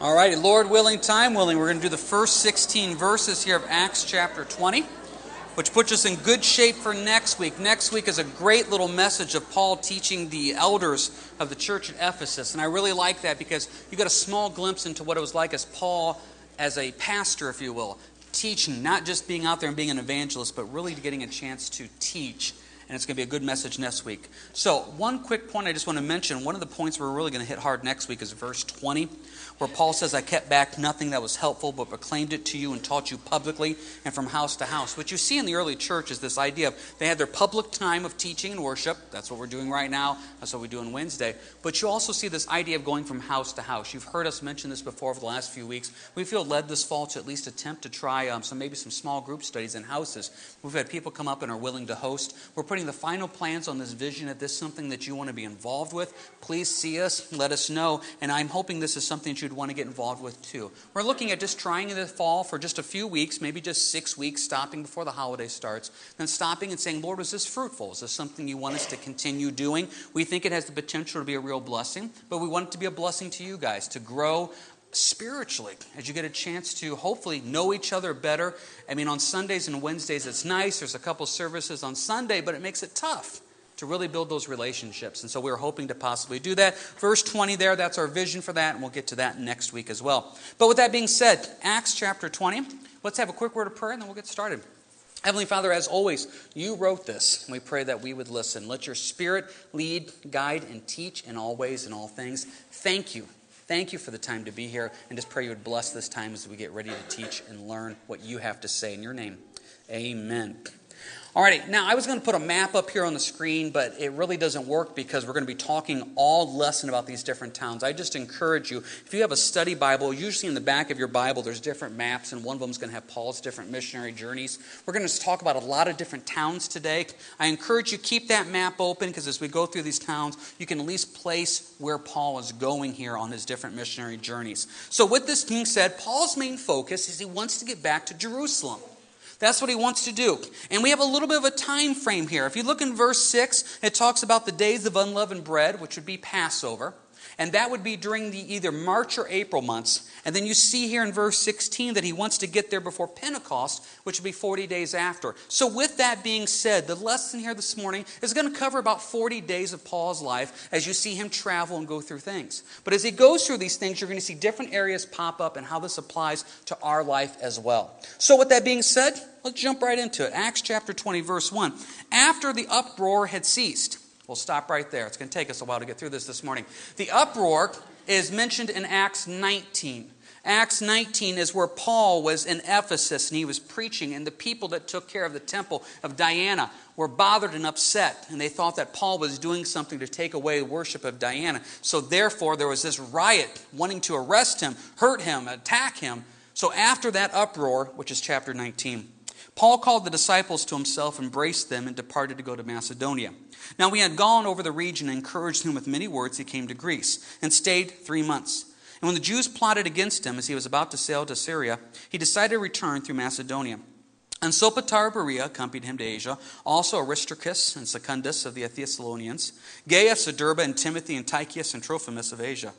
All right, Lord willing, time willing, we're going to do the first 16 verses here of Acts chapter 20, which puts us in good shape for next week. Next week is a great little message of Paul teaching the elders of the church at Ephesus. And I really like that because you got a small glimpse into what it was like as Paul, as a pastor, if you will, teaching, not just being out there and being an evangelist, but really getting a chance to teach and it's going to be a good message next week. So, one quick point I just want to mention one of the points we're really going to hit hard next week is verse 20 where Paul says, I kept back nothing that was helpful, but proclaimed it to you and taught you publicly and from house to house. What you see in the early church is this idea of they had their public time of teaching and worship. That's what we're doing right now. That's what we do on Wednesday. But you also see this idea of going from house to house. You've heard us mention this before for the last few weeks. We feel led this fall to at least attempt to try um, some maybe some small group studies in houses. We've had people come up and are willing to host. We're putting the final plans on this vision. If this is something that you want to be involved with, please see us, let us know. And I'm hoping this is something that you'd want to get involved with too. We're looking at just trying in the fall for just a few weeks, maybe just six weeks, stopping before the holiday starts, then stopping and saying, Lord, was this fruitful? Is this something you want us to continue doing? We think it has the potential to be a real blessing, but we want it to be a blessing to you guys, to grow spiritually as you get a chance to hopefully know each other better. I mean, on Sundays and Wednesdays, it's nice. There's a couple services on Sunday, but it makes it tough to really build those relationships. And so we're hoping to possibly do that. Verse 20 there, that's our vision for that, and we'll get to that next week as well. But with that being said, Acts chapter 20, let's have a quick word of prayer and then we'll get started. Heavenly Father, as always, you wrote this, we pray that we would listen. Let your Spirit lead, guide, and teach in all ways and all things. Thank you. Thank you for the time to be here, and just pray you would bless this time as we get ready to teach and learn what you have to say. In your name, amen. Alrighty, now I was going to put a map up here on the screen, but it really doesn't work because we're going to be talking all lesson about these different towns. I just encourage you, if you have a study Bible, usually in the back of your Bible there's different maps, and one of them is going to have Paul's different missionary journeys. We're going to talk about a lot of different towns today. I encourage you keep that map open because as we go through these towns, you can at least place where Paul is going here on his different missionary journeys. So, with this being said, Paul's main focus is he wants to get back to Jerusalem. That's what he wants to do. And we have a little bit of a time frame here. If you look in verse 6, it talks about the days of unleavened bread, which would be Passover. And that would be during the either March or April months. And then you see here in verse 16 that he wants to get there before Pentecost, which would be 40 days after. So, with that being said, the lesson here this morning is going to cover about 40 days of Paul's life as you see him travel and go through things. But as he goes through these things, you're going to see different areas pop up and how this applies to our life as well. So, with that being said, let's jump right into it. Acts chapter 20, verse 1. After the uproar had ceased, We'll stop right there. It's going to take us a while to get through this this morning. The uproar is mentioned in Acts 19. Acts 19 is where Paul was in Ephesus and he was preaching, and the people that took care of the temple of Diana were bothered and upset, and they thought that Paul was doing something to take away worship of Diana. So, therefore, there was this riot wanting to arrest him, hurt him, attack him. So, after that uproar, which is chapter 19, Paul called the disciples to himself, embraced them, and departed to go to Macedonia. Now, we had gone over the region and encouraged him with many words. He came to Greece and stayed three months. And when the Jews plotted against him as he was about to sail to Syria, he decided to return through Macedonia. And Sopater Berea accompanied him to Asia, also Aristarchus and Secundus of the Thessalonians, Gaius, Derbe, and Timothy, and Tychicus and Trophimus of Asia.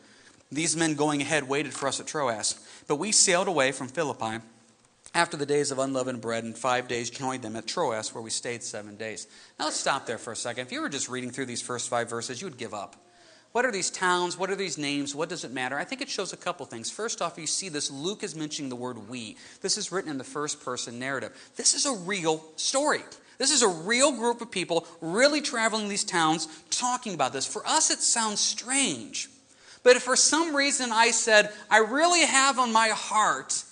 These men going ahead waited for us at Troas. But we sailed away from Philippi after the days of unleavened bread, and five days joined them at Troas, where we stayed seven days. Now let's stop there for a second. If you were just reading through these first five verses, you would give up. What are these towns? What are these names? What does it matter? I think it shows a couple things. First off, you see this Luke is mentioning the word we. This is written in the first person narrative. This is a real story. This is a real group of people really traveling these towns talking about this. For us, it sounds strange. But if for some reason I said, I really have on my heart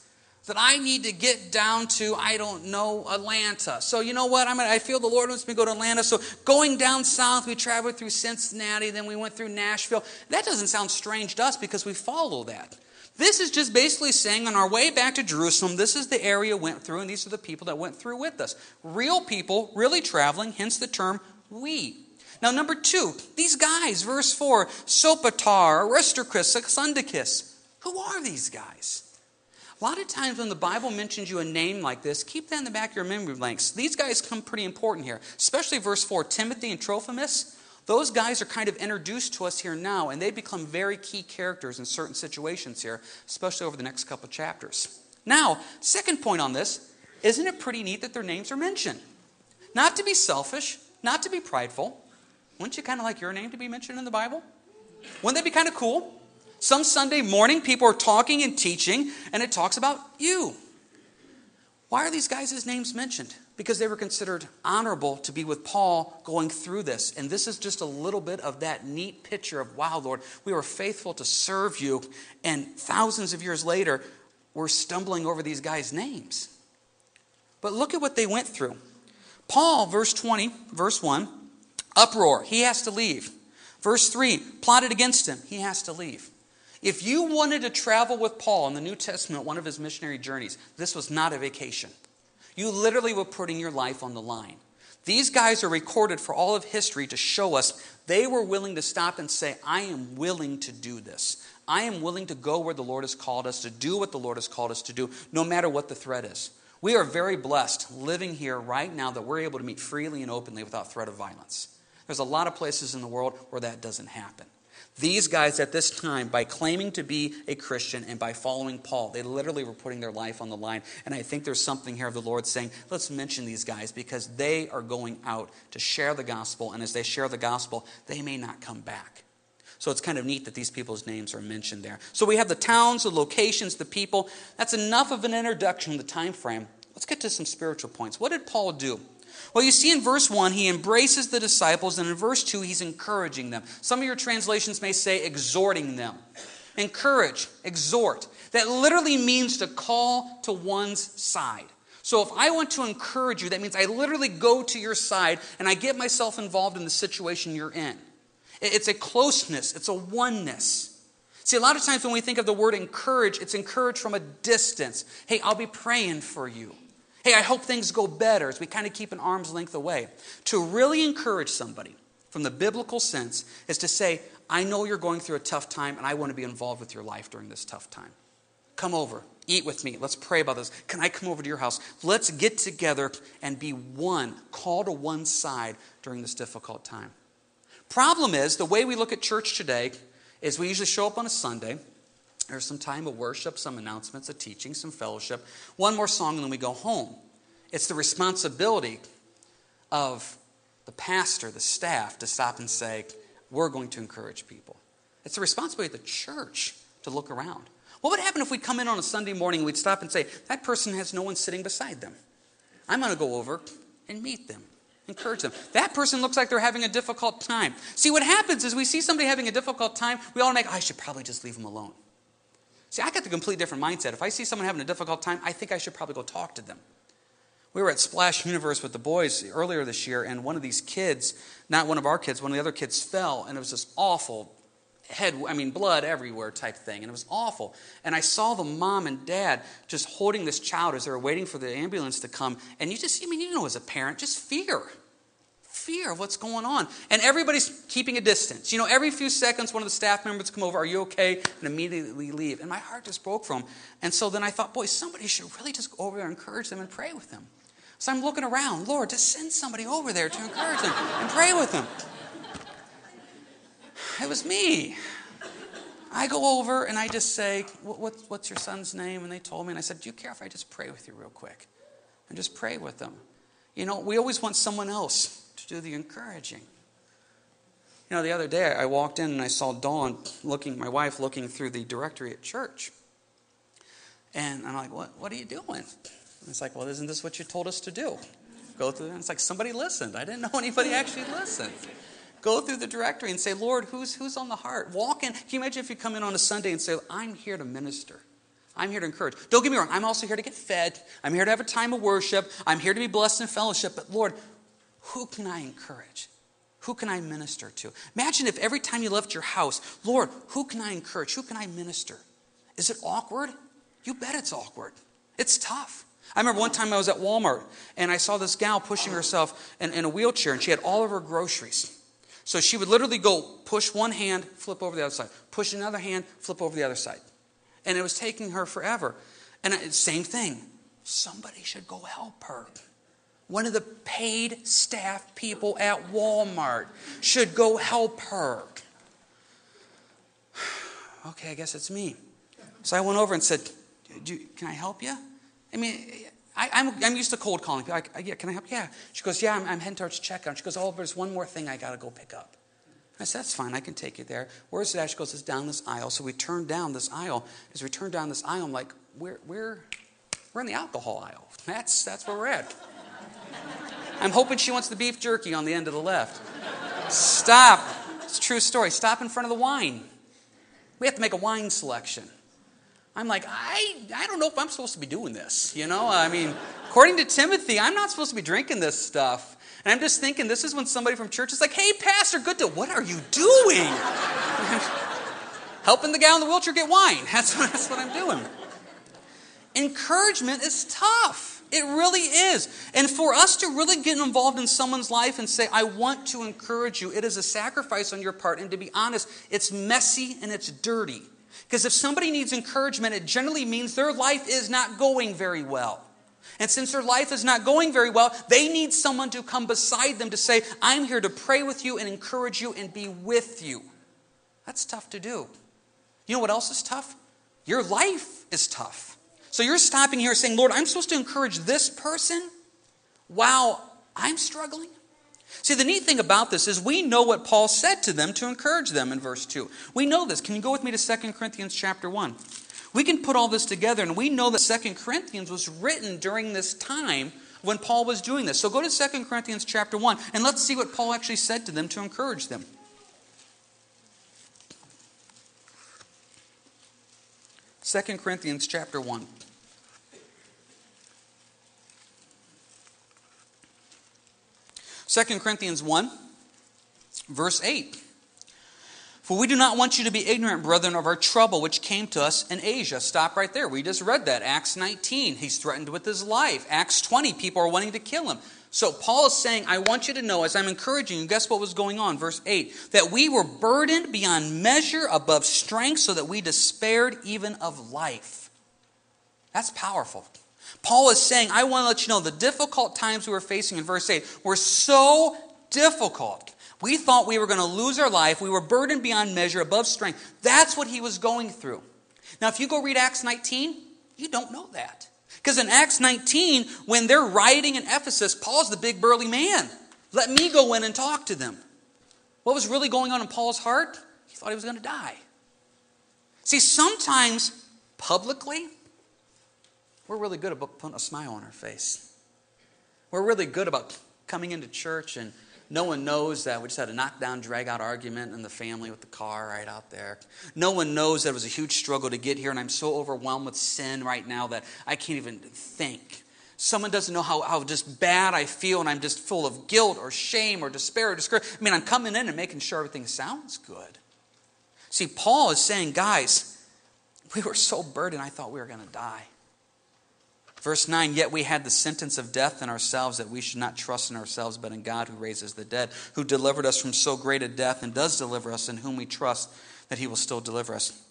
that I need to get down to, I don't know, Atlanta. So you know what? I'm gonna, I feel the Lord wants me to go to Atlanta. So going down south, we traveled through Cincinnati, then we went through Nashville. That doesn't sound strange to us because we follow that. This is just basically saying on our way back to Jerusalem, this is the area we went through, and these are the people that went through with us. Real people, really traveling, hence the term we. Now, number two, these guys, verse 4, Sopater, Aristarchus, Secundus. Who are these guys? A lot of times when the Bible mentions you a name like this, keep that in the back of your memory blanks. These guys come pretty important here, especially verse 4 Timothy and Trophimus. those guys are kind of introduced to us here now, and they become very key characters in certain situations here, especially over the next couple chapters. Now, second point on this, isn't it pretty neat that their names are mentioned? Not to be selfish, not to be prideful. Wouldn't you kind of like your name to be mentioned in the Bible? Wouldn't that be kind of cool? Some Sunday morning, people are talking and teaching, and it talks about you. Why are these guys' names mentioned? Because they were considered honorable to be with Paul going through this. And this is just a little bit of that neat picture of, wow, Lord, we were faithful to serve you. And thousands of years later, we're stumbling over these guys' names. But look at what they went through. Paul, verse 20, verse 1, uproar, he has to leave. Verse 3, plotted against him, he has to leave. If you wanted to travel with Paul in the New Testament, one of his missionary journeys, this was not a vacation. You literally were putting your life on the line. These guys are recorded for all of history to show us they were willing to stop and say, I am willing to do this. I am willing to go where the Lord has called us, to do what the Lord has called us to do, no matter what the threat is. We are very blessed living here right now that we're able to meet freely and openly without threat of violence. There's a lot of places in the world where that doesn't happen. These guys at this time, by claiming to be a Christian and by following Paul, they literally were putting their life on the line. And I think there's something here of the Lord saying, let's mention these guys because they are going out to share the gospel. And as they share the gospel, they may not come back. So it's kind of neat that these people's names are mentioned there. So we have the towns, the locations, the people. That's enough of an introduction, the time frame. Let's get to some spiritual points. What did Paul do? Well, you see in verse 1, he embraces the disciples, and in verse 2, he's encouraging them. Some of your translations may say exhorting them. Encourage, exhort. That literally means to call to one's side. So if I want to encourage you, that means I literally go to your side and I get myself involved in the situation you're in. It's a closeness, it's a oneness. See, a lot of times when we think of the word encourage, it's encourage from a distance. Hey, I'll be praying for you. Hey, I hope things go better as we kind of keep an arm's length away. To really encourage somebody from the biblical sense is to say, I know you're going through a tough time and I want to be involved with your life during this tough time. Come over, eat with me. Let's pray about this. Can I come over to your house? Let's get together and be one, call to one side during this difficult time. Problem is, the way we look at church today is we usually show up on a Sunday, there's some time of worship, some announcements, a teaching, some fellowship, one more song, and then we go home. It's the responsibility of the pastor, the staff, to stop and say, We're going to encourage people. It's the responsibility of the church to look around. What would happen if we'd come in on a Sunday morning and we'd stop and say, That person has no one sitting beside them? I'm going to go over and meet them encourage them. That person looks like they're having a difficult time. See, what happens is we see somebody having a difficult time, we all make, I should probably just leave them alone. See, I got the complete different mindset. If I see someone having a difficult time, I think I should probably go talk to them. We were at Splash Universe with the boys earlier this year, and one of these kids, not one of our kids, one of the other kids fell, and it was this awful head, I mean, blood everywhere type thing, and it was awful. And I saw the mom and dad just holding this child as they were waiting for the ambulance to come, and you just, I mean, you know, as a parent, just fear fear of what's going on. And everybody's keeping a distance. You know, every few seconds, one of the staff members come over, Are you okay? And immediately leave. And my heart just broke for them. And so then I thought, Boy, somebody should really just go over there and encourage them and pray with them. So I'm looking around, Lord, just send somebody over there to encourage them and pray with them. It was me. I go over and I just say, what, What's your son's name? And they told me. And I said, Do you care if I just pray with you real quick? And just pray with them. You know, we always want someone else to do the encouraging. You know, the other day I walked in and I saw Dawn looking, my wife looking through the directory at church. And I'm like, what, what are you doing? And it's like, well, isn't this what you told us to do? Go through, and it's like somebody listened. I didn't know anybody actually listened. Go through the directory and say, Lord, who's, who's on the heart? Walk in. Can you imagine if you come in on a Sunday and say, I'm here to minister? I'm here to encourage. Don't get me wrong, I'm also here to get fed. I'm here to have a time of worship. I'm here to be blessed in fellowship. But Lord, who can I encourage? Who can I minister to? Imagine if every time you left your house, Lord, who can I encourage? Who can I minister? Is it awkward? You bet it's awkward. It's tough. I remember one time I was at Walmart and I saw this gal pushing herself in, in, a wheelchair and she had all of her groceries. So she would literally go push one hand, flip over the other side, push another hand, flip over the other side. And it was taking her forever. And I, same thing. Somebody should go help her. One of the paid staff people at Walmart should go help her. Okay, I guess it's me. So I went over and said, Can I help you? I mean, I, am I'm, I'm used to cold calling people. I, yeah, can I help? you?" Yeah. She goes, Yeah, I'm, I'm heading towards checkout. She goes, Oh, there's one more thing I got to go pick up. I said, That's fine. I can take you there. Where's it? She goes, It's down this aisle. So we turned down this aisle. As we turned down this aisle, I'm like, We're, we're, we're in the alcohol aisle. That's, that's where we're at. I'm hoping she wants the beef jerky on the end of the left. Stop. It's a true story. Stop in front of the wine. We have to make a wine selection. I'm like, I, I don't know if I'm supposed to be doing this. You know, I mean, according to Timothy, I'm not supposed to be drinking this stuff. And I'm just thinking, this is when somebody from church is like, hey, Pastor, good to, what are you doing? Helping the guy in the wheelchair get wine. That's that's what I'm doing. Encouragement is tough. It really is. And for us to really get involved in someone's life and say, I want to encourage you, it is a sacrifice on your part. And to be honest, it's messy and it's dirty. Because if somebody needs encouragement, it generally means their life is not going very well. And since their life is not going very well, they need someone to come beside them to say, I'm here to pray with you and encourage you and be with you. That's tough to do. You know what else is tough? Your life is tough. So you're stopping here saying, Lord, I'm supposed to encourage this person while I'm struggling? See, the neat thing about this is we know what Paul said to them to encourage them in verse 2. We know this. Can you go with me to 2 Corinthians chapter 1? We can put all this together, and we know that 2 Corinthians was written during this time when Paul was doing this. So go to 2 Corinthians chapter 1, and let's see what Paul actually said to them to encourage them. Second Corinthians chapter 1. 2 Corinthians 1, verse 8. For we do not want you to be ignorant, brethren, of our trouble which came to us in Asia. Stop right there. We just read that. Acts 19, he's threatened with his life. Acts 20, people are wanting to kill him. So Paul is saying, I want you to know, as I'm encouraging you, guess what was going on? Verse 8 that we were burdened beyond measure above strength, so that we despaired even of life. That's powerful. Paul is saying, I want to let you know the difficult times we were facing in verse 8 were so difficult. We thought we were going to lose our life. We were burdened beyond measure, above strength. That's what he was going through. Now, if you go read Acts 19, you don't know that. Because in Acts 19, when they're rioting in Ephesus, Paul's the big burly man. Let me go in and talk to them. What was really going on in Paul's heart? He thought he was going to die. See, sometimes publicly, we're really good about putting a smile on our face. We're really good about coming into church and no one knows that we just had a knockdown, drag out argument in the family with the car right out there. No one knows that it was a huge struggle to get here, and I'm so overwhelmed with sin right now that I can't even think. Someone doesn't know how, how just bad I feel, and I'm just full of guilt or shame or despair or discouragement. I mean, I'm coming in and making sure everything sounds good. See, Paul is saying, guys, we were so burdened, I thought we were going to die. Verse 9, yet we had the sentence of death in ourselves that we should not trust in ourselves, but in God who raises the dead, who delivered us from so great a death and does deliver us, in whom we trust that he will still deliver us.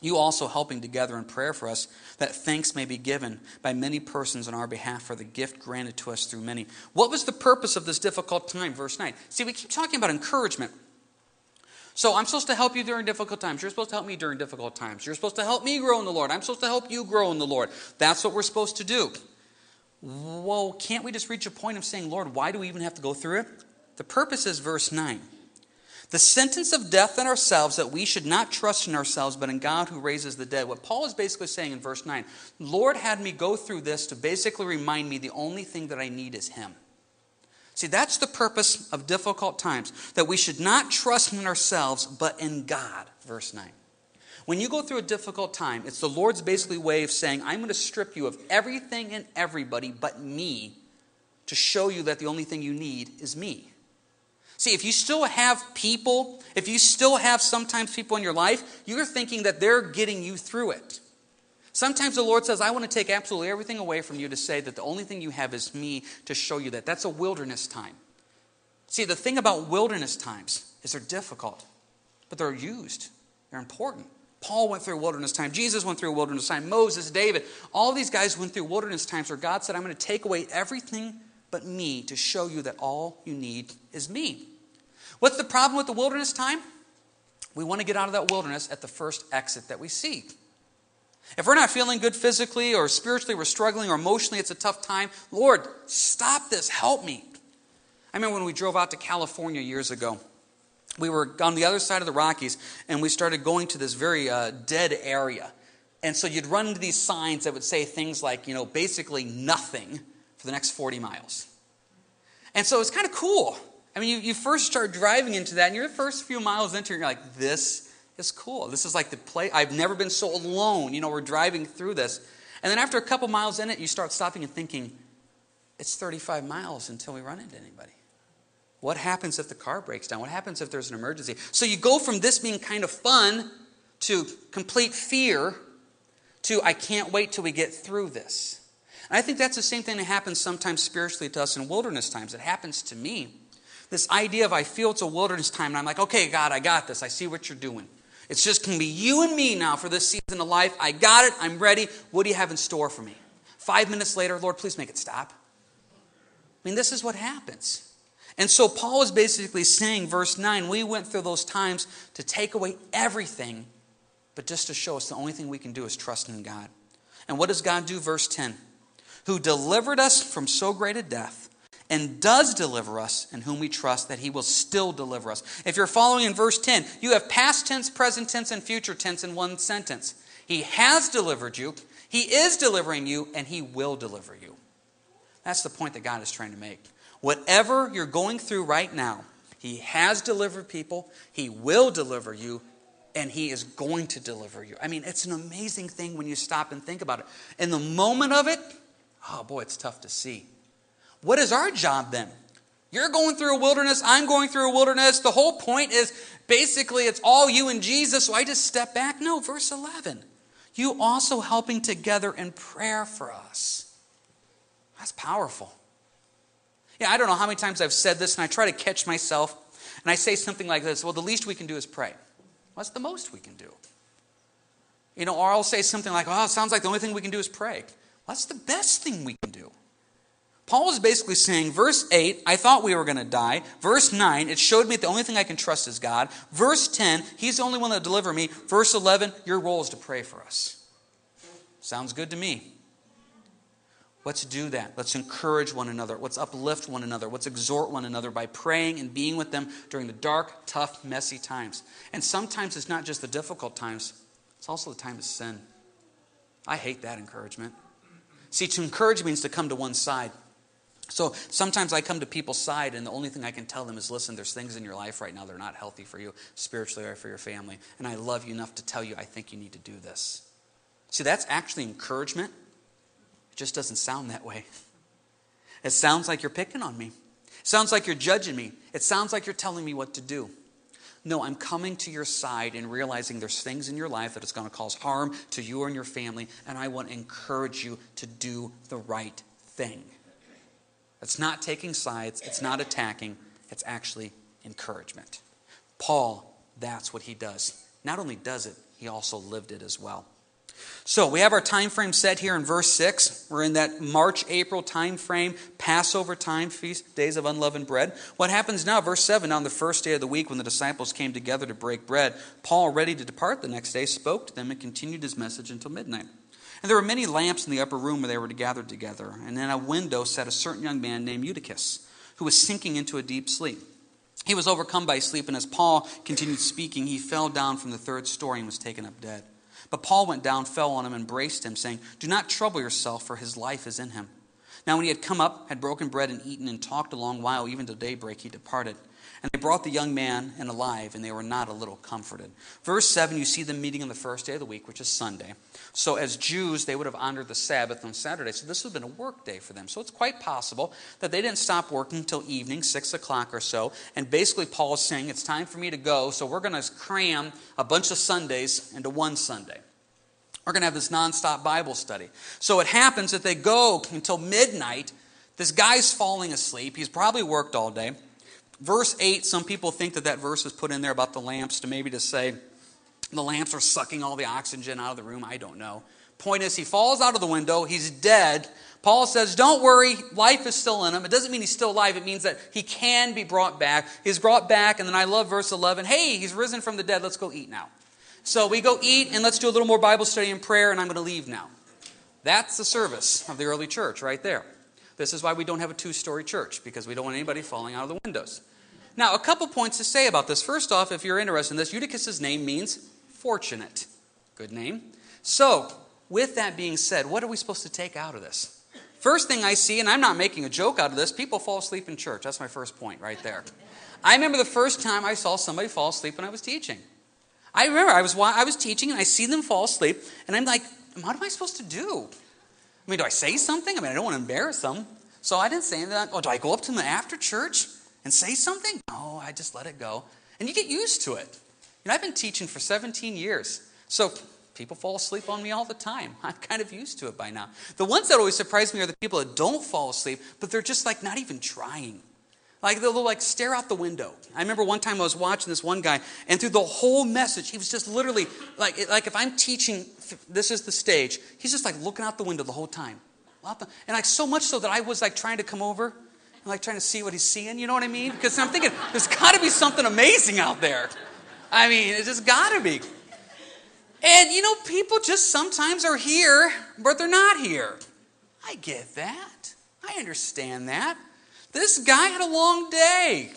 You also helping together in prayer for us, that thanks may be given by many persons on our behalf for the gift granted to us through many. What was the purpose of this difficult time? Verse 9. See, we keep talking about encouragement. So I'm supposed to help you during difficult times. You're supposed to help me during difficult times. You're supposed to help me grow in the Lord. I'm supposed to help you grow in the Lord. That's what we're supposed to do. Well, can't we just reach a point of saying, Lord, why do we even have to go through it? The purpose is verse 9. The sentence of death in ourselves that we should not trust in ourselves, but in God who raises the dead. What Paul is basically saying in verse 9 Lord had me go through this to basically remind me the only thing that I need is Him. See, that's the purpose of difficult times, that we should not trust in ourselves, but in God. Verse 9. When you go through a difficult time, it's the Lord's basically way of saying, I'm going to strip you of everything and everybody but me to show you that the only thing you need is me. See, if you still have people, if you still have sometimes people in your life, you're thinking that they're getting you through it. Sometimes the Lord says, I want to take absolutely everything away from you to say that the only thing you have is me to show you that. That's a wilderness time. See, the thing about wilderness times is they're difficult, but they're used, they're important. Paul went through wilderness time. Jesus went through a wilderness time. Moses, David, all these guys went through wilderness times where God said, I'm going to take away everything but me to show you that all you need is me. What's the problem with the wilderness time? We want to get out of that wilderness at the first exit that we see. If we're not feeling good physically or spiritually, we're struggling or emotionally, it's a tough time, Lord, stop this, help me. I remember when we drove out to California years ago. We were on the other side of the Rockies and we started going to this very uh, dead area. And so you'd run into these signs that would say things like, you know, basically nothing for the next 40 miles. And so it's kind of cool. I mean, you, you first start driving into that, and you're the first few miles into it, you're like, this is cool. This is like the play. I've never been so alone. You know, we're driving through this. And then after a couple miles in it, you start stopping and thinking, it's 35 miles until we run into anybody. What happens if the car breaks down? What happens if there's an emergency? So you go from this being kind of fun to complete fear to I can't wait till we get through this. And I think that's the same thing that happens sometimes spiritually to us in wilderness times. It happens to me. This idea of I feel it's a wilderness time, and I'm like, okay, God, I got this. I see what you're doing. It's just going to be you and me now for this season of life. I got it. I'm ready. What do you have in store for me? Five minutes later, Lord, please make it stop. I mean, this is what happens. And so Paul is basically saying, verse 9, we went through those times to take away everything, but just to show us the only thing we can do is trust in God. And what does God do? Verse 10 Who delivered us from so great a death and does deliver us, in whom we trust that he will still deliver us. If you're following in verse 10, you have past tense, present tense, and future tense in one sentence. He has delivered you, he is delivering you, and he will deliver you. That's the point that God is trying to make. Whatever you're going through right now, he has delivered people, he will deliver you, and he is going to deliver you. I mean, it's an amazing thing when you stop and think about it. In the moment of it, oh boy, it's tough to see. What is our job then? You're going through a wilderness, I'm going through a wilderness. The whole point is basically it's all you and Jesus, so I just step back. No, verse 11. You also helping together in prayer for us. That's powerful. Yeah, I don't know how many times I've said this and I try to catch myself and I say something like this Well, the least we can do is pray. What's the most we can do? You know, or I'll say something like, Oh, it sounds like the only thing we can do is pray. What's the best thing we can do? Paul is basically saying, verse 8, I thought we were going to die. Verse 9, it showed me the only thing I can trust is God. Verse 10, He's the only one that deliver me. Verse 11, your role is to pray for us. Sounds good to me. Let's do that. Let's encourage one another. Let's uplift one another. Let's exhort one another by praying and being with them during the dark, tough, messy times. And sometimes it's not just the difficult times, it's also the time of sin. I hate that encouragement. See, to encourage means to come to one side. So sometimes I come to people's side, and the only thing I can tell them is listen, there's things in your life right now that are not healthy for you, spiritually or for your family. And I love you enough to tell you, I think you need to do this. See, that's actually encouragement. It just doesn't sound that way. It sounds like you're picking on me. It sounds like you're judging me. It sounds like you're telling me what to do. No, I'm coming to your side and realizing there's things in your life that is going to cause harm to you and your family, and I want to encourage you to do the right thing. It's not taking sides, it's not attacking, it's actually encouragement. Paul, that's what he does. Not only does it, he also lived it as well. So we have our time frame set here in verse 6. We're in that March April time frame, Passover time, feast days of unleavened bread. What happens now, verse 7, on the first day of the week when the disciples came together to break bread, Paul, ready to depart the next day, spoke to them and continued his message until midnight. And there were many lamps in the upper room where they were gathered together. And in a window sat a certain young man named Eutychus, who was sinking into a deep sleep. He was overcome by sleep, and as Paul continued speaking, he fell down from the third story and was taken up dead. But Paul went down, fell on him, and embraced him, saying, Do not trouble yourself, for his life is in him. Now, when he had come up, had broken bread and eaten, and talked a long while, even till daybreak, he departed. And they brought the young man and alive, and they were not a little comforted. Verse 7, you see them meeting on the first day of the week, which is Sunday. So, as Jews, they would have honored the Sabbath on Saturday. So, this would have been a work day for them. So, it's quite possible that they didn't stop working until evening, 6 o'clock or so. And basically, Paul is saying, It's time for me to go. So, we're going to cram a bunch of Sundays into one Sunday. We're going to have this nonstop Bible study. So, it happens that they go until midnight. This guy's falling asleep. He's probably worked all day. Verse 8, some people think that that verse is put in there about the lamps to maybe to say, the lamps are sucking all the oxygen out of the room. I don't know. Point is, he falls out of the window, he's dead. Paul says, Don't worry, life is still in him. It doesn't mean he's still alive, it means that he can be brought back. He's brought back, and then I love verse 11 Hey, he's risen from the dead, let's go eat now. So we go eat, and let's do a little more Bible study and prayer, and I'm going to leave now. That's the service of the early church right there. This is why we don't have a two story church, because we don't want anybody falling out of the windows. Now, a couple points to say about this. First off, if you're interested in this, Eutychus' name means fortunate. Good name. So, with that being said, what are we supposed to take out of this? First thing I see, and I'm not making a joke out of this, people fall asleep in church. That's my first point right there. I remember the first time I saw somebody fall asleep when I was teaching. I remember I was, I was teaching and I see them fall asleep, and I'm like, what am I supposed to do? I mean, do I say something? I mean, I don't want to embarrass them. So I didn't say anything. Oh, do I go up to them after church and say something? No, I just let it go. And you get used to it. You know, I've been teaching for 17 years. So people fall asleep on me all the time. I'm kind of used to it by now. The ones that always surprise me are the people that don't fall asleep, but they're just like not even trying. Like they'll like stare out the window. I remember one time I was watching this one guy, and through the whole message, he was just literally like, like if I'm teaching, this is the stage, he's just like looking out the window the whole time. And like so much so that I was like trying to come over and like trying to see what he's seeing, you know what I mean? Because I'm thinking, there's got to be something amazing out there. I mean, it just got to be. And you know, people just sometimes are here, but they're not here. I get that. I understand that. This guy had a long day.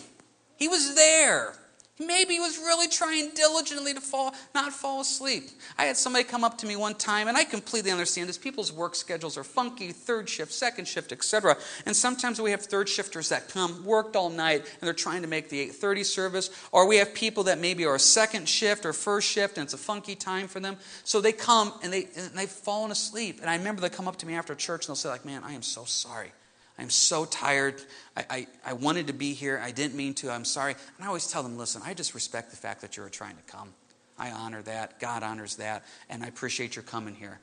He was there. Maybe he was really trying diligently to fall, not fall asleep. I had somebody come up to me one time, and I completely understand this. People's work schedules are funky, third shift, second shift, etc. And sometimes we have third shifters that come, worked all night, and they're trying to make the 8:30 service. Or we have people that maybe are a second shift or first shift, and it's a funky time for them. So they come and they and they've fallen asleep. And I remember they come up to me after church and they'll say, like, "Man, I am so sorry." I'm so tired. I, I, I, wanted to be here. I didn't mean to. I'm sorry. And I always tell them, listen, I just respect the fact that you were trying to come. I honor that. God honors that. And I appreciate your coming here.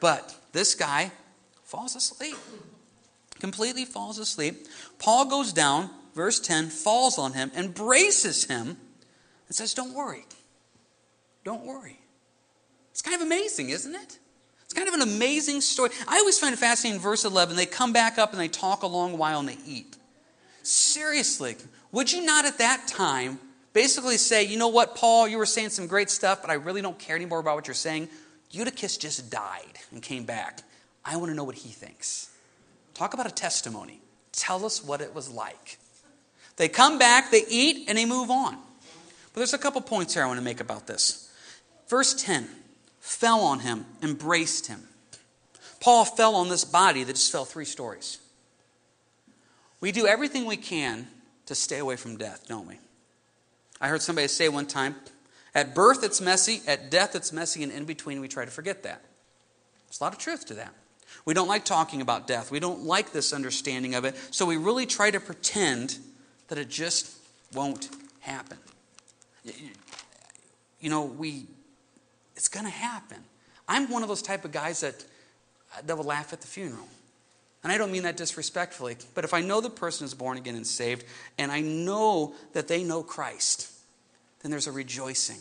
But this guy falls asleep. Completely falls asleep. Paul goes down, verse 10, falls on him, embraces him, and says, Don't worry. Don't worry. It's kind of amazing, isn't it? Kind of an amazing story. I always find it fascinating in verse 11. They come back up and they talk a long while and they eat. Seriously, would you not at that time basically say, you know what, Paul, you were saying some great stuff, but I really don't care anymore about what you're saying? Eutychus just died and came back. I want to know what he thinks. Talk about a testimony. Tell us what it was like. They come back, they eat, and they move on. But there's a couple points here I want to make about this. Verse 10 fell on him, embraced him. Paul fell on this body that just fell three stories. We do everything we can to stay away from death, don't we? I heard somebody say one time at birth it's messy, at death it's messy, and in between we try to forget that. There's a lot of truth to that. We don't like talking about death. We don't like this understanding of it. So we really try to pretend that it just won't happen. You know, we it's going to happen. I'm one of those type of guys that, that will laugh at the funeral. And I don't mean that disrespectfully, but if I know the person is born again and saved, and I know that they know Christ, then there's a rejoicing.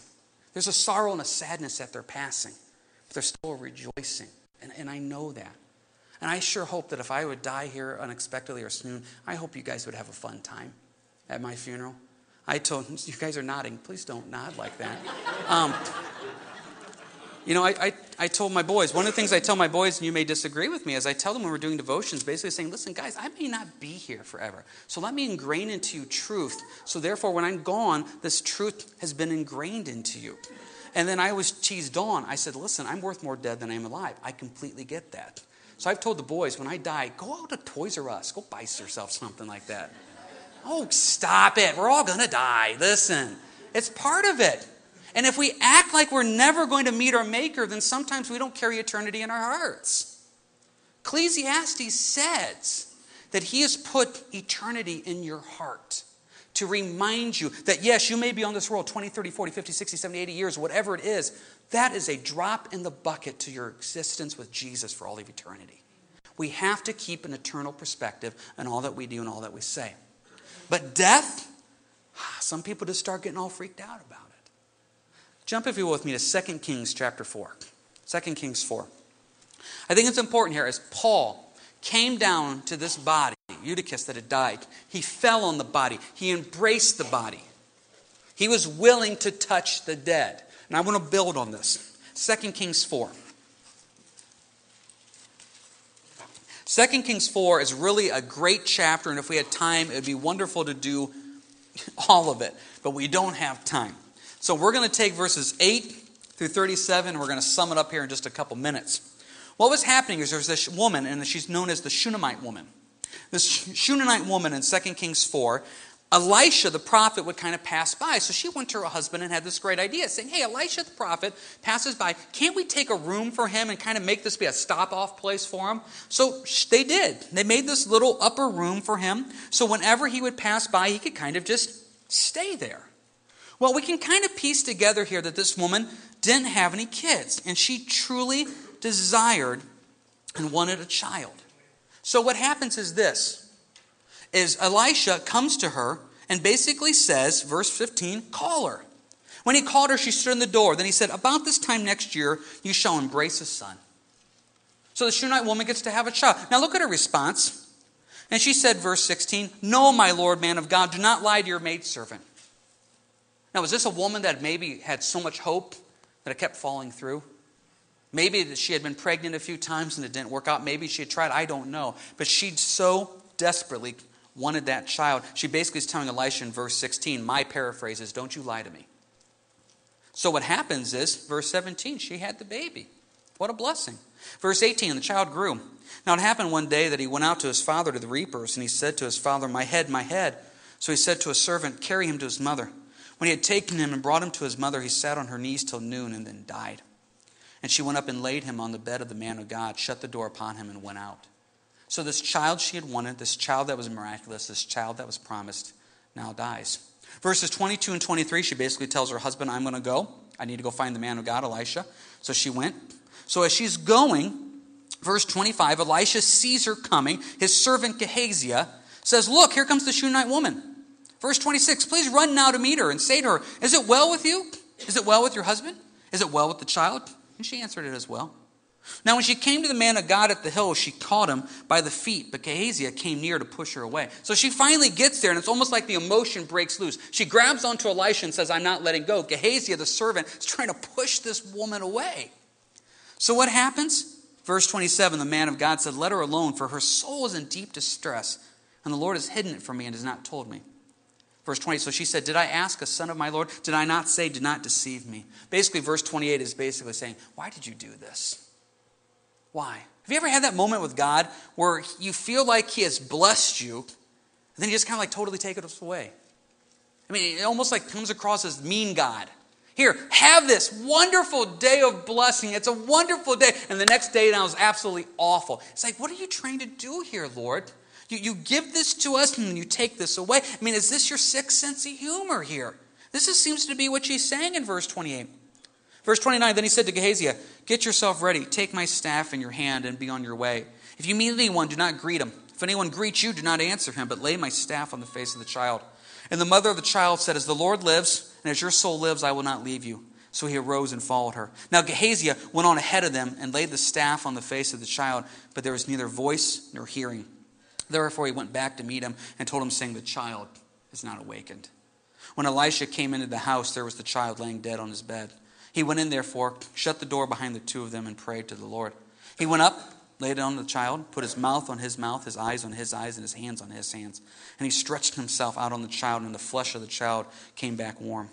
There's a sorrow and a sadness at their passing, but there's still a rejoicing. And, and I know that. And I sure hope that if I would die here unexpectedly or soon, I hope you guys would have a fun time at my funeral. I told you guys are nodding. Please don't nod like that. Um, you know, I, I, I, told my boys, one of the things I tell my boys, and you may disagree with me, is I tell them when we're doing devotions, basically saying, listen, guys, I may not be here forever. So let me ingrain into you truth. So therefore, when I'm gone, this truth has been ingrained into you. And then I was teased on. I said, listen, I'm worth more dead than I am alive. I completely get that. So I've told the boys, when I die, go out to Toys R Us, go buy yourself something like that. Oh, stop it. We're all going to die. Listen, it's part of it. And if we act like we're never going to meet our Maker, then sometimes we don't carry eternity in our hearts. Ecclesiastes says that he has put eternity in your heart to remind you that yes, you may be on this world 20, 30, 40, 50, 60, 70, 80 years, whatever it is. That is a drop in the bucket to your existence with Jesus for all of eternity. We have to keep an eternal perspective in all that we do and all that we say. But death, ah, some people just start getting all freaked out about it. Jump, if you will, with me to 2 Kings chapter 4. 2 Kings 4. I think it's important here as Paul came down to this body, Eutychus, that had died. He fell on the body, he embraced the body. He was willing to touch the dead. And I want to build on this. 2 Kings 4. 2 Kings 4 is really a great chapter, and if we had time, it would be wonderful to do all of it, but we don't have time. So we're going to take verses 8 through 37, and we're going to sum it up here in just a couple minutes. What was happening is there's this woman, and she's known as the Shunammite woman. This Shunammite woman in 2 Kings 4, Elisha the prophet would kind of pass by. So she went to her husband and had this great idea, saying, Hey, Elisha the prophet passes by. Can't we take a room for him and kind of make this be a stop off place for him? So they did. They made this little upper room for him. So whenever he would pass by, he could kind of just stay there. Well, we can kind of piece together here that this woman didn't have any kids, and she truly desired and wanted a child. So what happens is this is Elisha comes to her and basically says, verse 15, call her. When he called her, she stood in the door. Then he said, About this time next year, you shall embrace a son. So the Shunammite woman gets to have a child. Now look at her response. And she said, verse 16, No, my Lord, man of God, do not lie to your maidservant. Now, was this a woman that maybe had so much hope that it kept falling through? Maybe that she had been pregnant a few times and it didn't work out. Maybe she had tried. I don't know. But she so desperately wanted that child. She basically is telling Elisha in verse 16, my paraphrase is, Don't you lie to me. So what happens is, verse 17, she had the baby. What a blessing. Verse 18, the child grew. Now it happened one day that he went out to his father to the reapers, and he said to his father, My head, my head. So he said to a servant, Carry him to his mother. When he had taken him and brought him to his mother, he sat on her knees till noon and then died. And she went up and laid him on the bed of the man of God, shut the door upon him, and went out. So this child she had wanted, this child that was miraculous, this child that was promised, now dies. Verses 22 and 23, she basically tells her husband, I'm going to go. I need to go find the man of God, Elisha. So she went. So as she's going, verse 25, Elisha sees her coming. His servant Gehazi says, Look, here comes the Shunammite woman. Verse 26, please run now to meet her and say to her, Is it well with you? Is it well with your husband? Is it well with the child? And she answered it as well. Now, when she came to the man of God at the hill, she caught him by the feet, but Gehazi came near to push her away. So she finally gets there, and it's almost like the emotion breaks loose. She grabs onto Elisha and says, I'm not letting go. Gehazi, the servant, is trying to push this woman away. So what happens? Verse 27 the man of God said, Let her alone, for her soul is in deep distress, and the Lord has hidden it from me and has not told me. Verse 20, so she said, Did I ask a son of my Lord? Did I not say, Do not deceive me? Basically, verse 28 is basically saying, Why did you do this? Why? Have you ever had that moment with God where you feel like He has blessed you, and then He just kind of like totally take it away? I mean, it almost like comes across as mean God. Here, have this wonderful day of blessing. It's a wonderful day. And the next day now is absolutely awful. It's like, what are you trying to do here, Lord? You, you give this to us and then you take this away. I mean, is this your sixth sense of humor here? This is, seems to be what she's saying in verse 28. Verse 29 Then he said to Gehazi, Get yourself ready, take my staff in your hand, and be on your way. If you meet anyone, do not greet him. If anyone greets you, do not answer him, but lay my staff on the face of the child. And the mother of the child said, As the Lord lives, and as your soul lives, I will not leave you. So he arose and followed her. Now Gehazi went on ahead of them and laid the staff on the face of the child, but there was neither voice nor hearing. Therefore, he went back to meet him and told him, saying, The child is not awakened. When Elisha came into the house, there was the child laying dead on his bed. He went in, therefore, shut the door behind the two of them, and prayed to the Lord. He went up, laid it on the child, put his mouth on his mouth, his eyes on his eyes, and his hands on his hands. And he stretched himself out on the child, and the flesh of the child came back warm.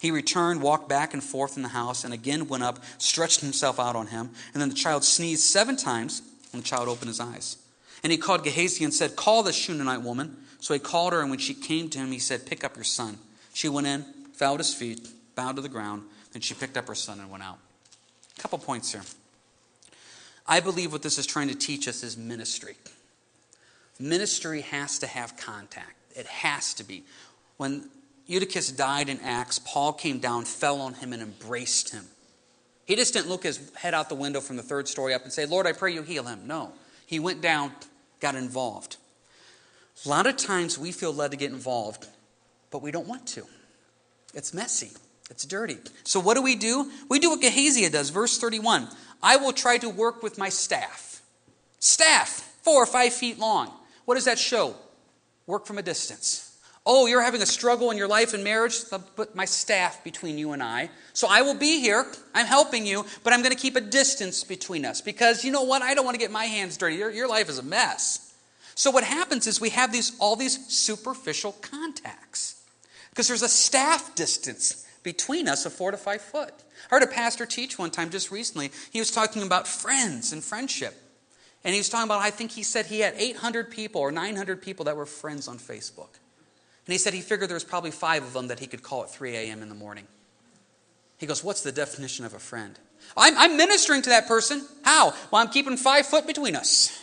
He returned, walked back and forth in the house, and again went up, stretched himself out on him. And then the child sneezed seven times, and the child opened his eyes. And he called Gehazi and said, Call the Shunammite woman. So he called her, and when she came to him, he said, Pick up your son. She went in, fell at his feet, bowed to the ground. Then she picked up her son and went out. A couple points here. I believe what this is trying to teach us is ministry. Ministry has to have contact, it has to be. When Eutychus died in Acts, Paul came down, fell on him, and embraced him. He just didn't look his head out the window from the third story up and say, Lord, I pray you heal him. No. He went down, got involved. A lot of times we feel led to get involved, but we don't want to. It's messy. It's dirty. So what do we do? We do what Gehazi does, verse 31. I will try to work with my staff. Staff, four or five feet long. What does that show? Work from a distance. Oh, you're having a struggle in your life and marriage? I'll put my staff between you and I. So I will be here. I'm helping you, but I'm going to keep a distance between us because you know what? I don't want to get my hands dirty. Your, your life is a mess. So what happens is we have these all these superficial contacts because there's a staff distance between us of four to five foot. I heard a pastor teach one time just recently. He was talking about friends and friendship. And he was talking about, I think he said he had 800 people or 900 people that were friends on Facebook. And he said he figured there was probably five of them that he could call at 3 a.m. in the morning. He goes, What's the definition of a friend? I'm, I'm ministering to that person. How? Well, I'm keeping five foot between us.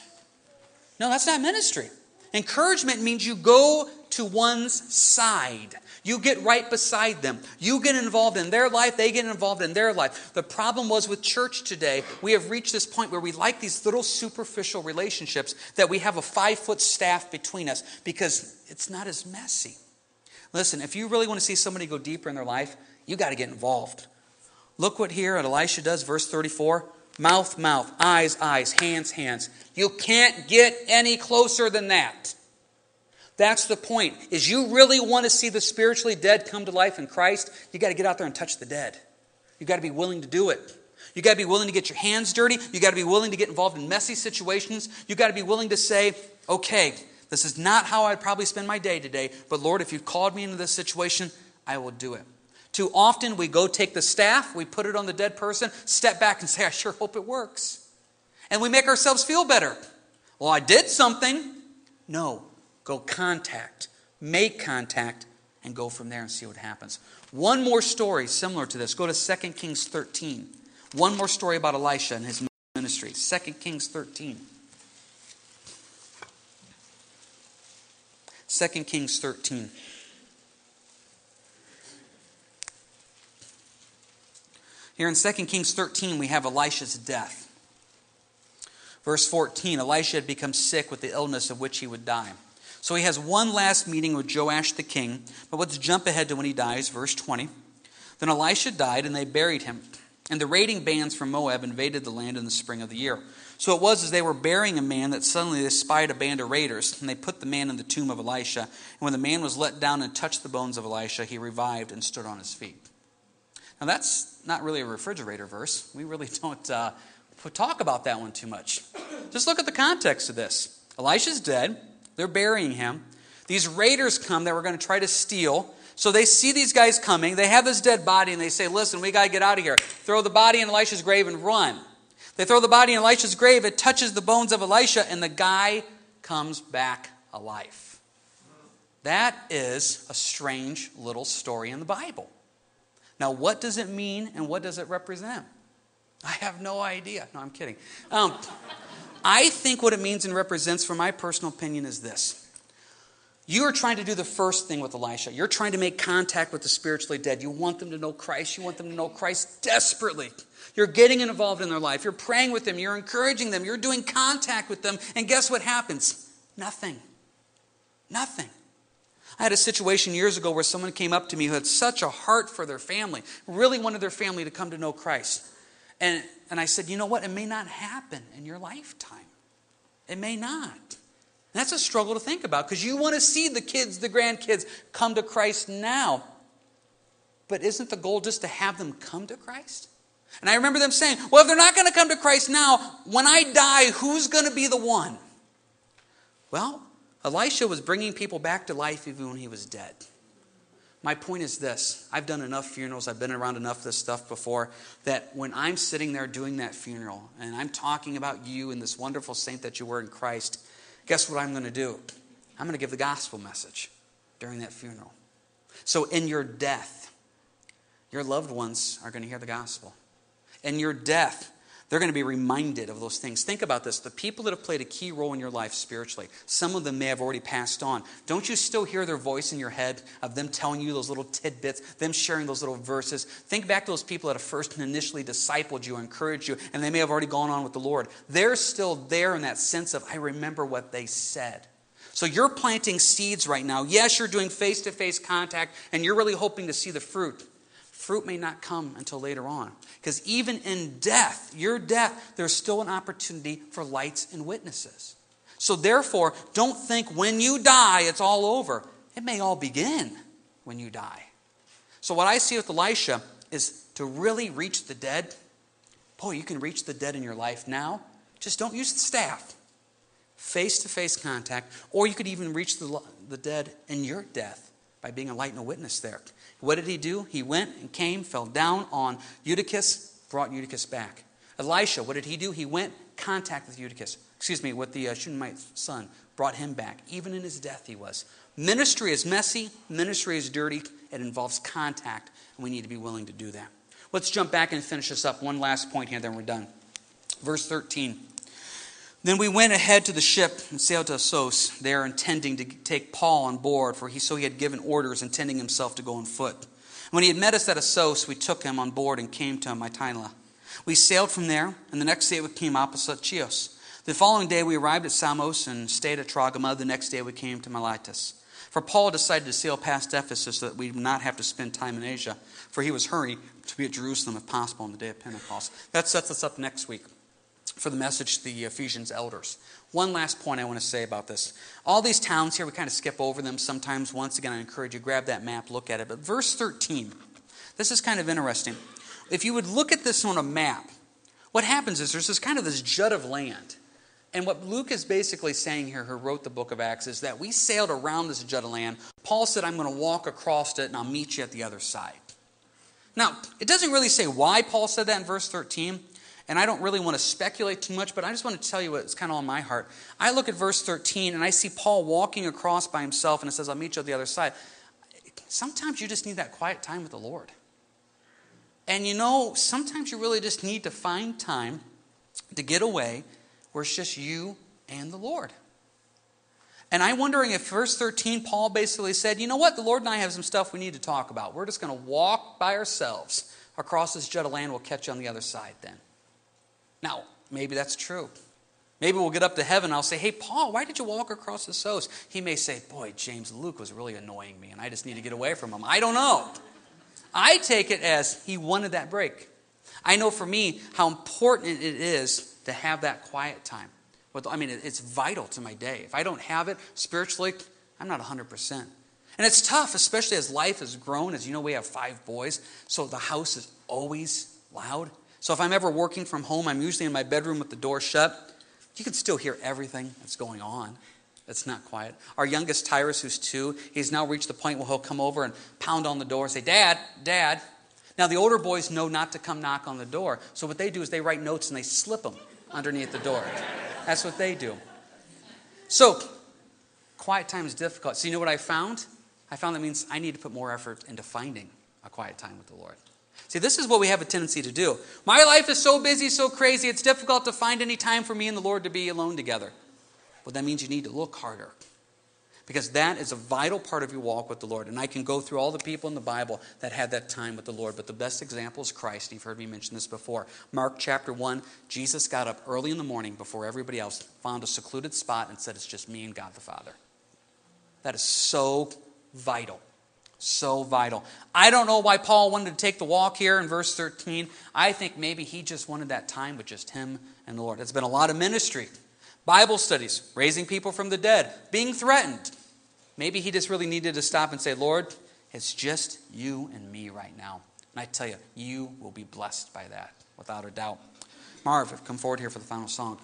No, that's not ministry. Encouragement means you go to one's side. You get right beside them. You get involved in their life, they get involved in their life. The problem was with church today, we have reached this point where we like these little superficial relationships that we have a five foot staff between us because it's not as messy. Listen, if you really want to see somebody go deeper in their life, you got to get involved. Look what here Elisha does, verse 34 mouth, mouth, eyes, eyes, hands, hands. You can't get any closer than that. That's the point. Is you really want to see the spiritually dead come to life in Christ, you got to get out there and touch the dead. You got to be willing to do it. You got to be willing to get your hands dirty. You got to be willing to get involved in messy situations. You got to be willing to say, "Okay, this is not how I'd probably spend my day today, but Lord, if you've called me into this situation, I will do it." Too often we go take the staff, we put it on the dead person, step back and say, "I sure hope it works." And we make ourselves feel better. Well, I did something. No, Go contact, make contact, and go from there and see what happens. One more story similar to this. Go to 2 Kings 13. One more story about Elisha and his ministry. 2 Kings 13. 2 Kings 13. Here in 2 Kings 13, we have Elisha's death. Verse 14 Elisha had become sick with the illness of which he would die. So he has one last meeting with Joash the king. But let's jump ahead to when he dies, verse 20. Then Elisha died, and they buried him. And the raiding bands from Moab invaded the land in the spring of the year. So it was as they were burying a man that suddenly they spied a band of raiders, and they put the man in the tomb of Elisha. And when the man was let down and touched the bones of Elisha, he revived and stood on his feet. Now that's not really a refrigerator verse. We really don't uh, talk about that one too much. Just look at the context of this. Elisha's dead. They're burying him. These raiders come that were going to try to steal. So they see these guys coming. They have this dead body and they say, Listen, we got to get out of here. Throw the body in Elisha's grave and run. They throw the body in Elisha's grave. It touches the bones of Elisha and the guy comes back alive. That is a strange little story in the Bible. Now, what does it mean and what does it represent? I have no idea. No, I'm kidding. Um, I think what it means and represents, from my personal opinion, is this. You are trying to do the first thing with Elisha. You're trying to make contact with the spiritually dead. You want them to know Christ. You want them to know Christ desperately. You're getting involved in their life. You're praying with them. You're encouraging them. You're doing contact with them. And guess what happens? Nothing. Nothing. I had a situation years ago where someone came up to me who had such a heart for their family, really wanted their family to come to know Christ. And, and I said, you know what? It may not happen in your lifetime. It may not. And that's a struggle to think about because you want to see the kids, the grandkids, come to Christ now. But isn't the goal just to have them come to Christ? And I remember them saying, well, if they're not going to come to Christ now, when I die, who's going to be the one? Well, Elisha was bringing people back to life even when he was dead. My point is this I've done enough funerals, I've been around enough of this stuff before, that when I'm sitting there doing that funeral and I'm talking about you and this wonderful saint that you were in Christ, guess what I'm going to do? I'm going to give the gospel message during that funeral. So in your death, your loved ones are going to hear the gospel. In your death, they're going to be reminded of those things. Think about this the people that have played a key role in your life spiritually, some of them may have already passed on. Don't you still hear their voice in your head of them telling you those little tidbits, them sharing those little verses? Think back to those people that have first initially discipled you, encouraged you, and they may have already gone on with the Lord. They're still there in that sense of, I remember what they said. So you're planting seeds right now. Yes, you're doing face to face contact, and you're really hoping to see the fruit. Fruit may not come until later on. Because even in death, your death, there's still an opportunity for lights and witnesses. So therefore, don't think when you die it's all over. It may all begin when you die. So what I see with Elisha is to really reach the dead. Boy, you can reach the dead in your life now. Just don't use the staff. Face to face contact. Or you could even reach the, the dead in your death by being a light and a witness there. What did he do? He went and came, fell down on Eutychus, brought Eutychus back. Elisha, what did he do? He went, contact with Eutychus, excuse me, with the uh, Shunammite son, brought him back. Even in his death, he was. Ministry is messy, ministry is dirty, it involves contact, and we need to be willing to do that. Let's jump back and finish this up. One last point here, then we're done. Verse 13. Then we went ahead to the ship and sailed to Assos, there intending to take Paul on board, for he so he had given orders, intending himself to go on foot. When he had met us at Assos, we took him on board and came to Mytilene. We sailed from there, and the next day we came opposite Chios. The following day we arrived at Samos and stayed at Trogyllium. The next day we came to Miletus. For Paul decided to sail past Ephesus so that we would not have to spend time in Asia, for he was hurrying to be at Jerusalem if possible on the day of Pentecost. That sets us up next week for the message to the Ephesians elders. One last point I want to say about this. All these towns here, we kind of skip over them sometimes. Once again, I encourage you, grab that map, look at it. But verse 13, this is kind of interesting. If you would look at this on a map, what happens is there's this kind of this jut of land. And what Luke is basically saying here, who wrote the book of Acts, is that we sailed around this jut of land. Paul said, I'm going to walk across it and I'll meet you at the other side. Now, it doesn't really say why Paul said that in verse 13, and I don't really want to speculate too much, but I just want to tell you what's kind of on my heart. I look at verse 13 and I see Paul walking across by himself, and it says, I'll meet you at the other side. Sometimes you just need that quiet time with the Lord. And you know, sometimes you really just need to find time to get away where it's just you and the Lord. And I'm wondering if verse 13, Paul basically said, you know what, the Lord and I have some stuff we need to talk about. We're just going to walk by ourselves across this jut of land. We'll catch you on the other side then. Now, maybe that's true. Maybe we'll get up to heaven I'll say, Hey, Paul, why did you walk across to Assos? He may say, Boy, James, Luke was really annoying me, and I just need to get away from him. I don't know. I take it as he wanted that break. I know for me how important it is to have that quiet time. I mean, it's vital to my day. If I don't have it spiritually, I'm not 100%. And it's tough, especially as life has grown. As you know, we have five boys, so the house is always loud. So if I'm ever working from home, I'm usually in my bedroom with the door shut. You can still hear everything that's going on. It's not quiet. Our youngest Tyrus, who's two, he's now reached the point where he'll come over and pound on the door and say, Dad, Dad. Now, the older boys know not to come knock on the door. So what they do is they write notes and they slip them underneath the door. That's what they do. So, quiet time is difficult. So, you know what I found? I found that means I need to put more effort into finding a quiet time with the Lord. See, this is what we have a tendency to do. My life is so busy, so crazy, it's difficult to find any time for me and the Lord to be alone together. Well, that means you need to look harder. Because that is a vital part of your walk with the Lord. And I can go through all the people in the Bible that had that time with the Lord. But the best example is Christ. You've heard me mention this before. Mark chapter 1 Jesus got up early in the morning before everybody else, found a secluded spot, and said, It's just me and God the Father. That is so vital. So vital. I don't know why Paul wanted to take the walk here in verse 13. I think maybe he just wanted that time with just him and the Lord. It's been a lot of ministry, Bible studies, raising people from the dead, being threatened. Maybe he just really needed to stop and say, Lord, it's just you and me right now. And I tell you, you will be blessed by that, without a doubt. Marv, come forward here for the final song.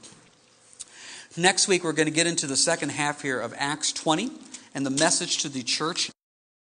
Next week, we're going to get into the second half here of Acts 20 and the message to the church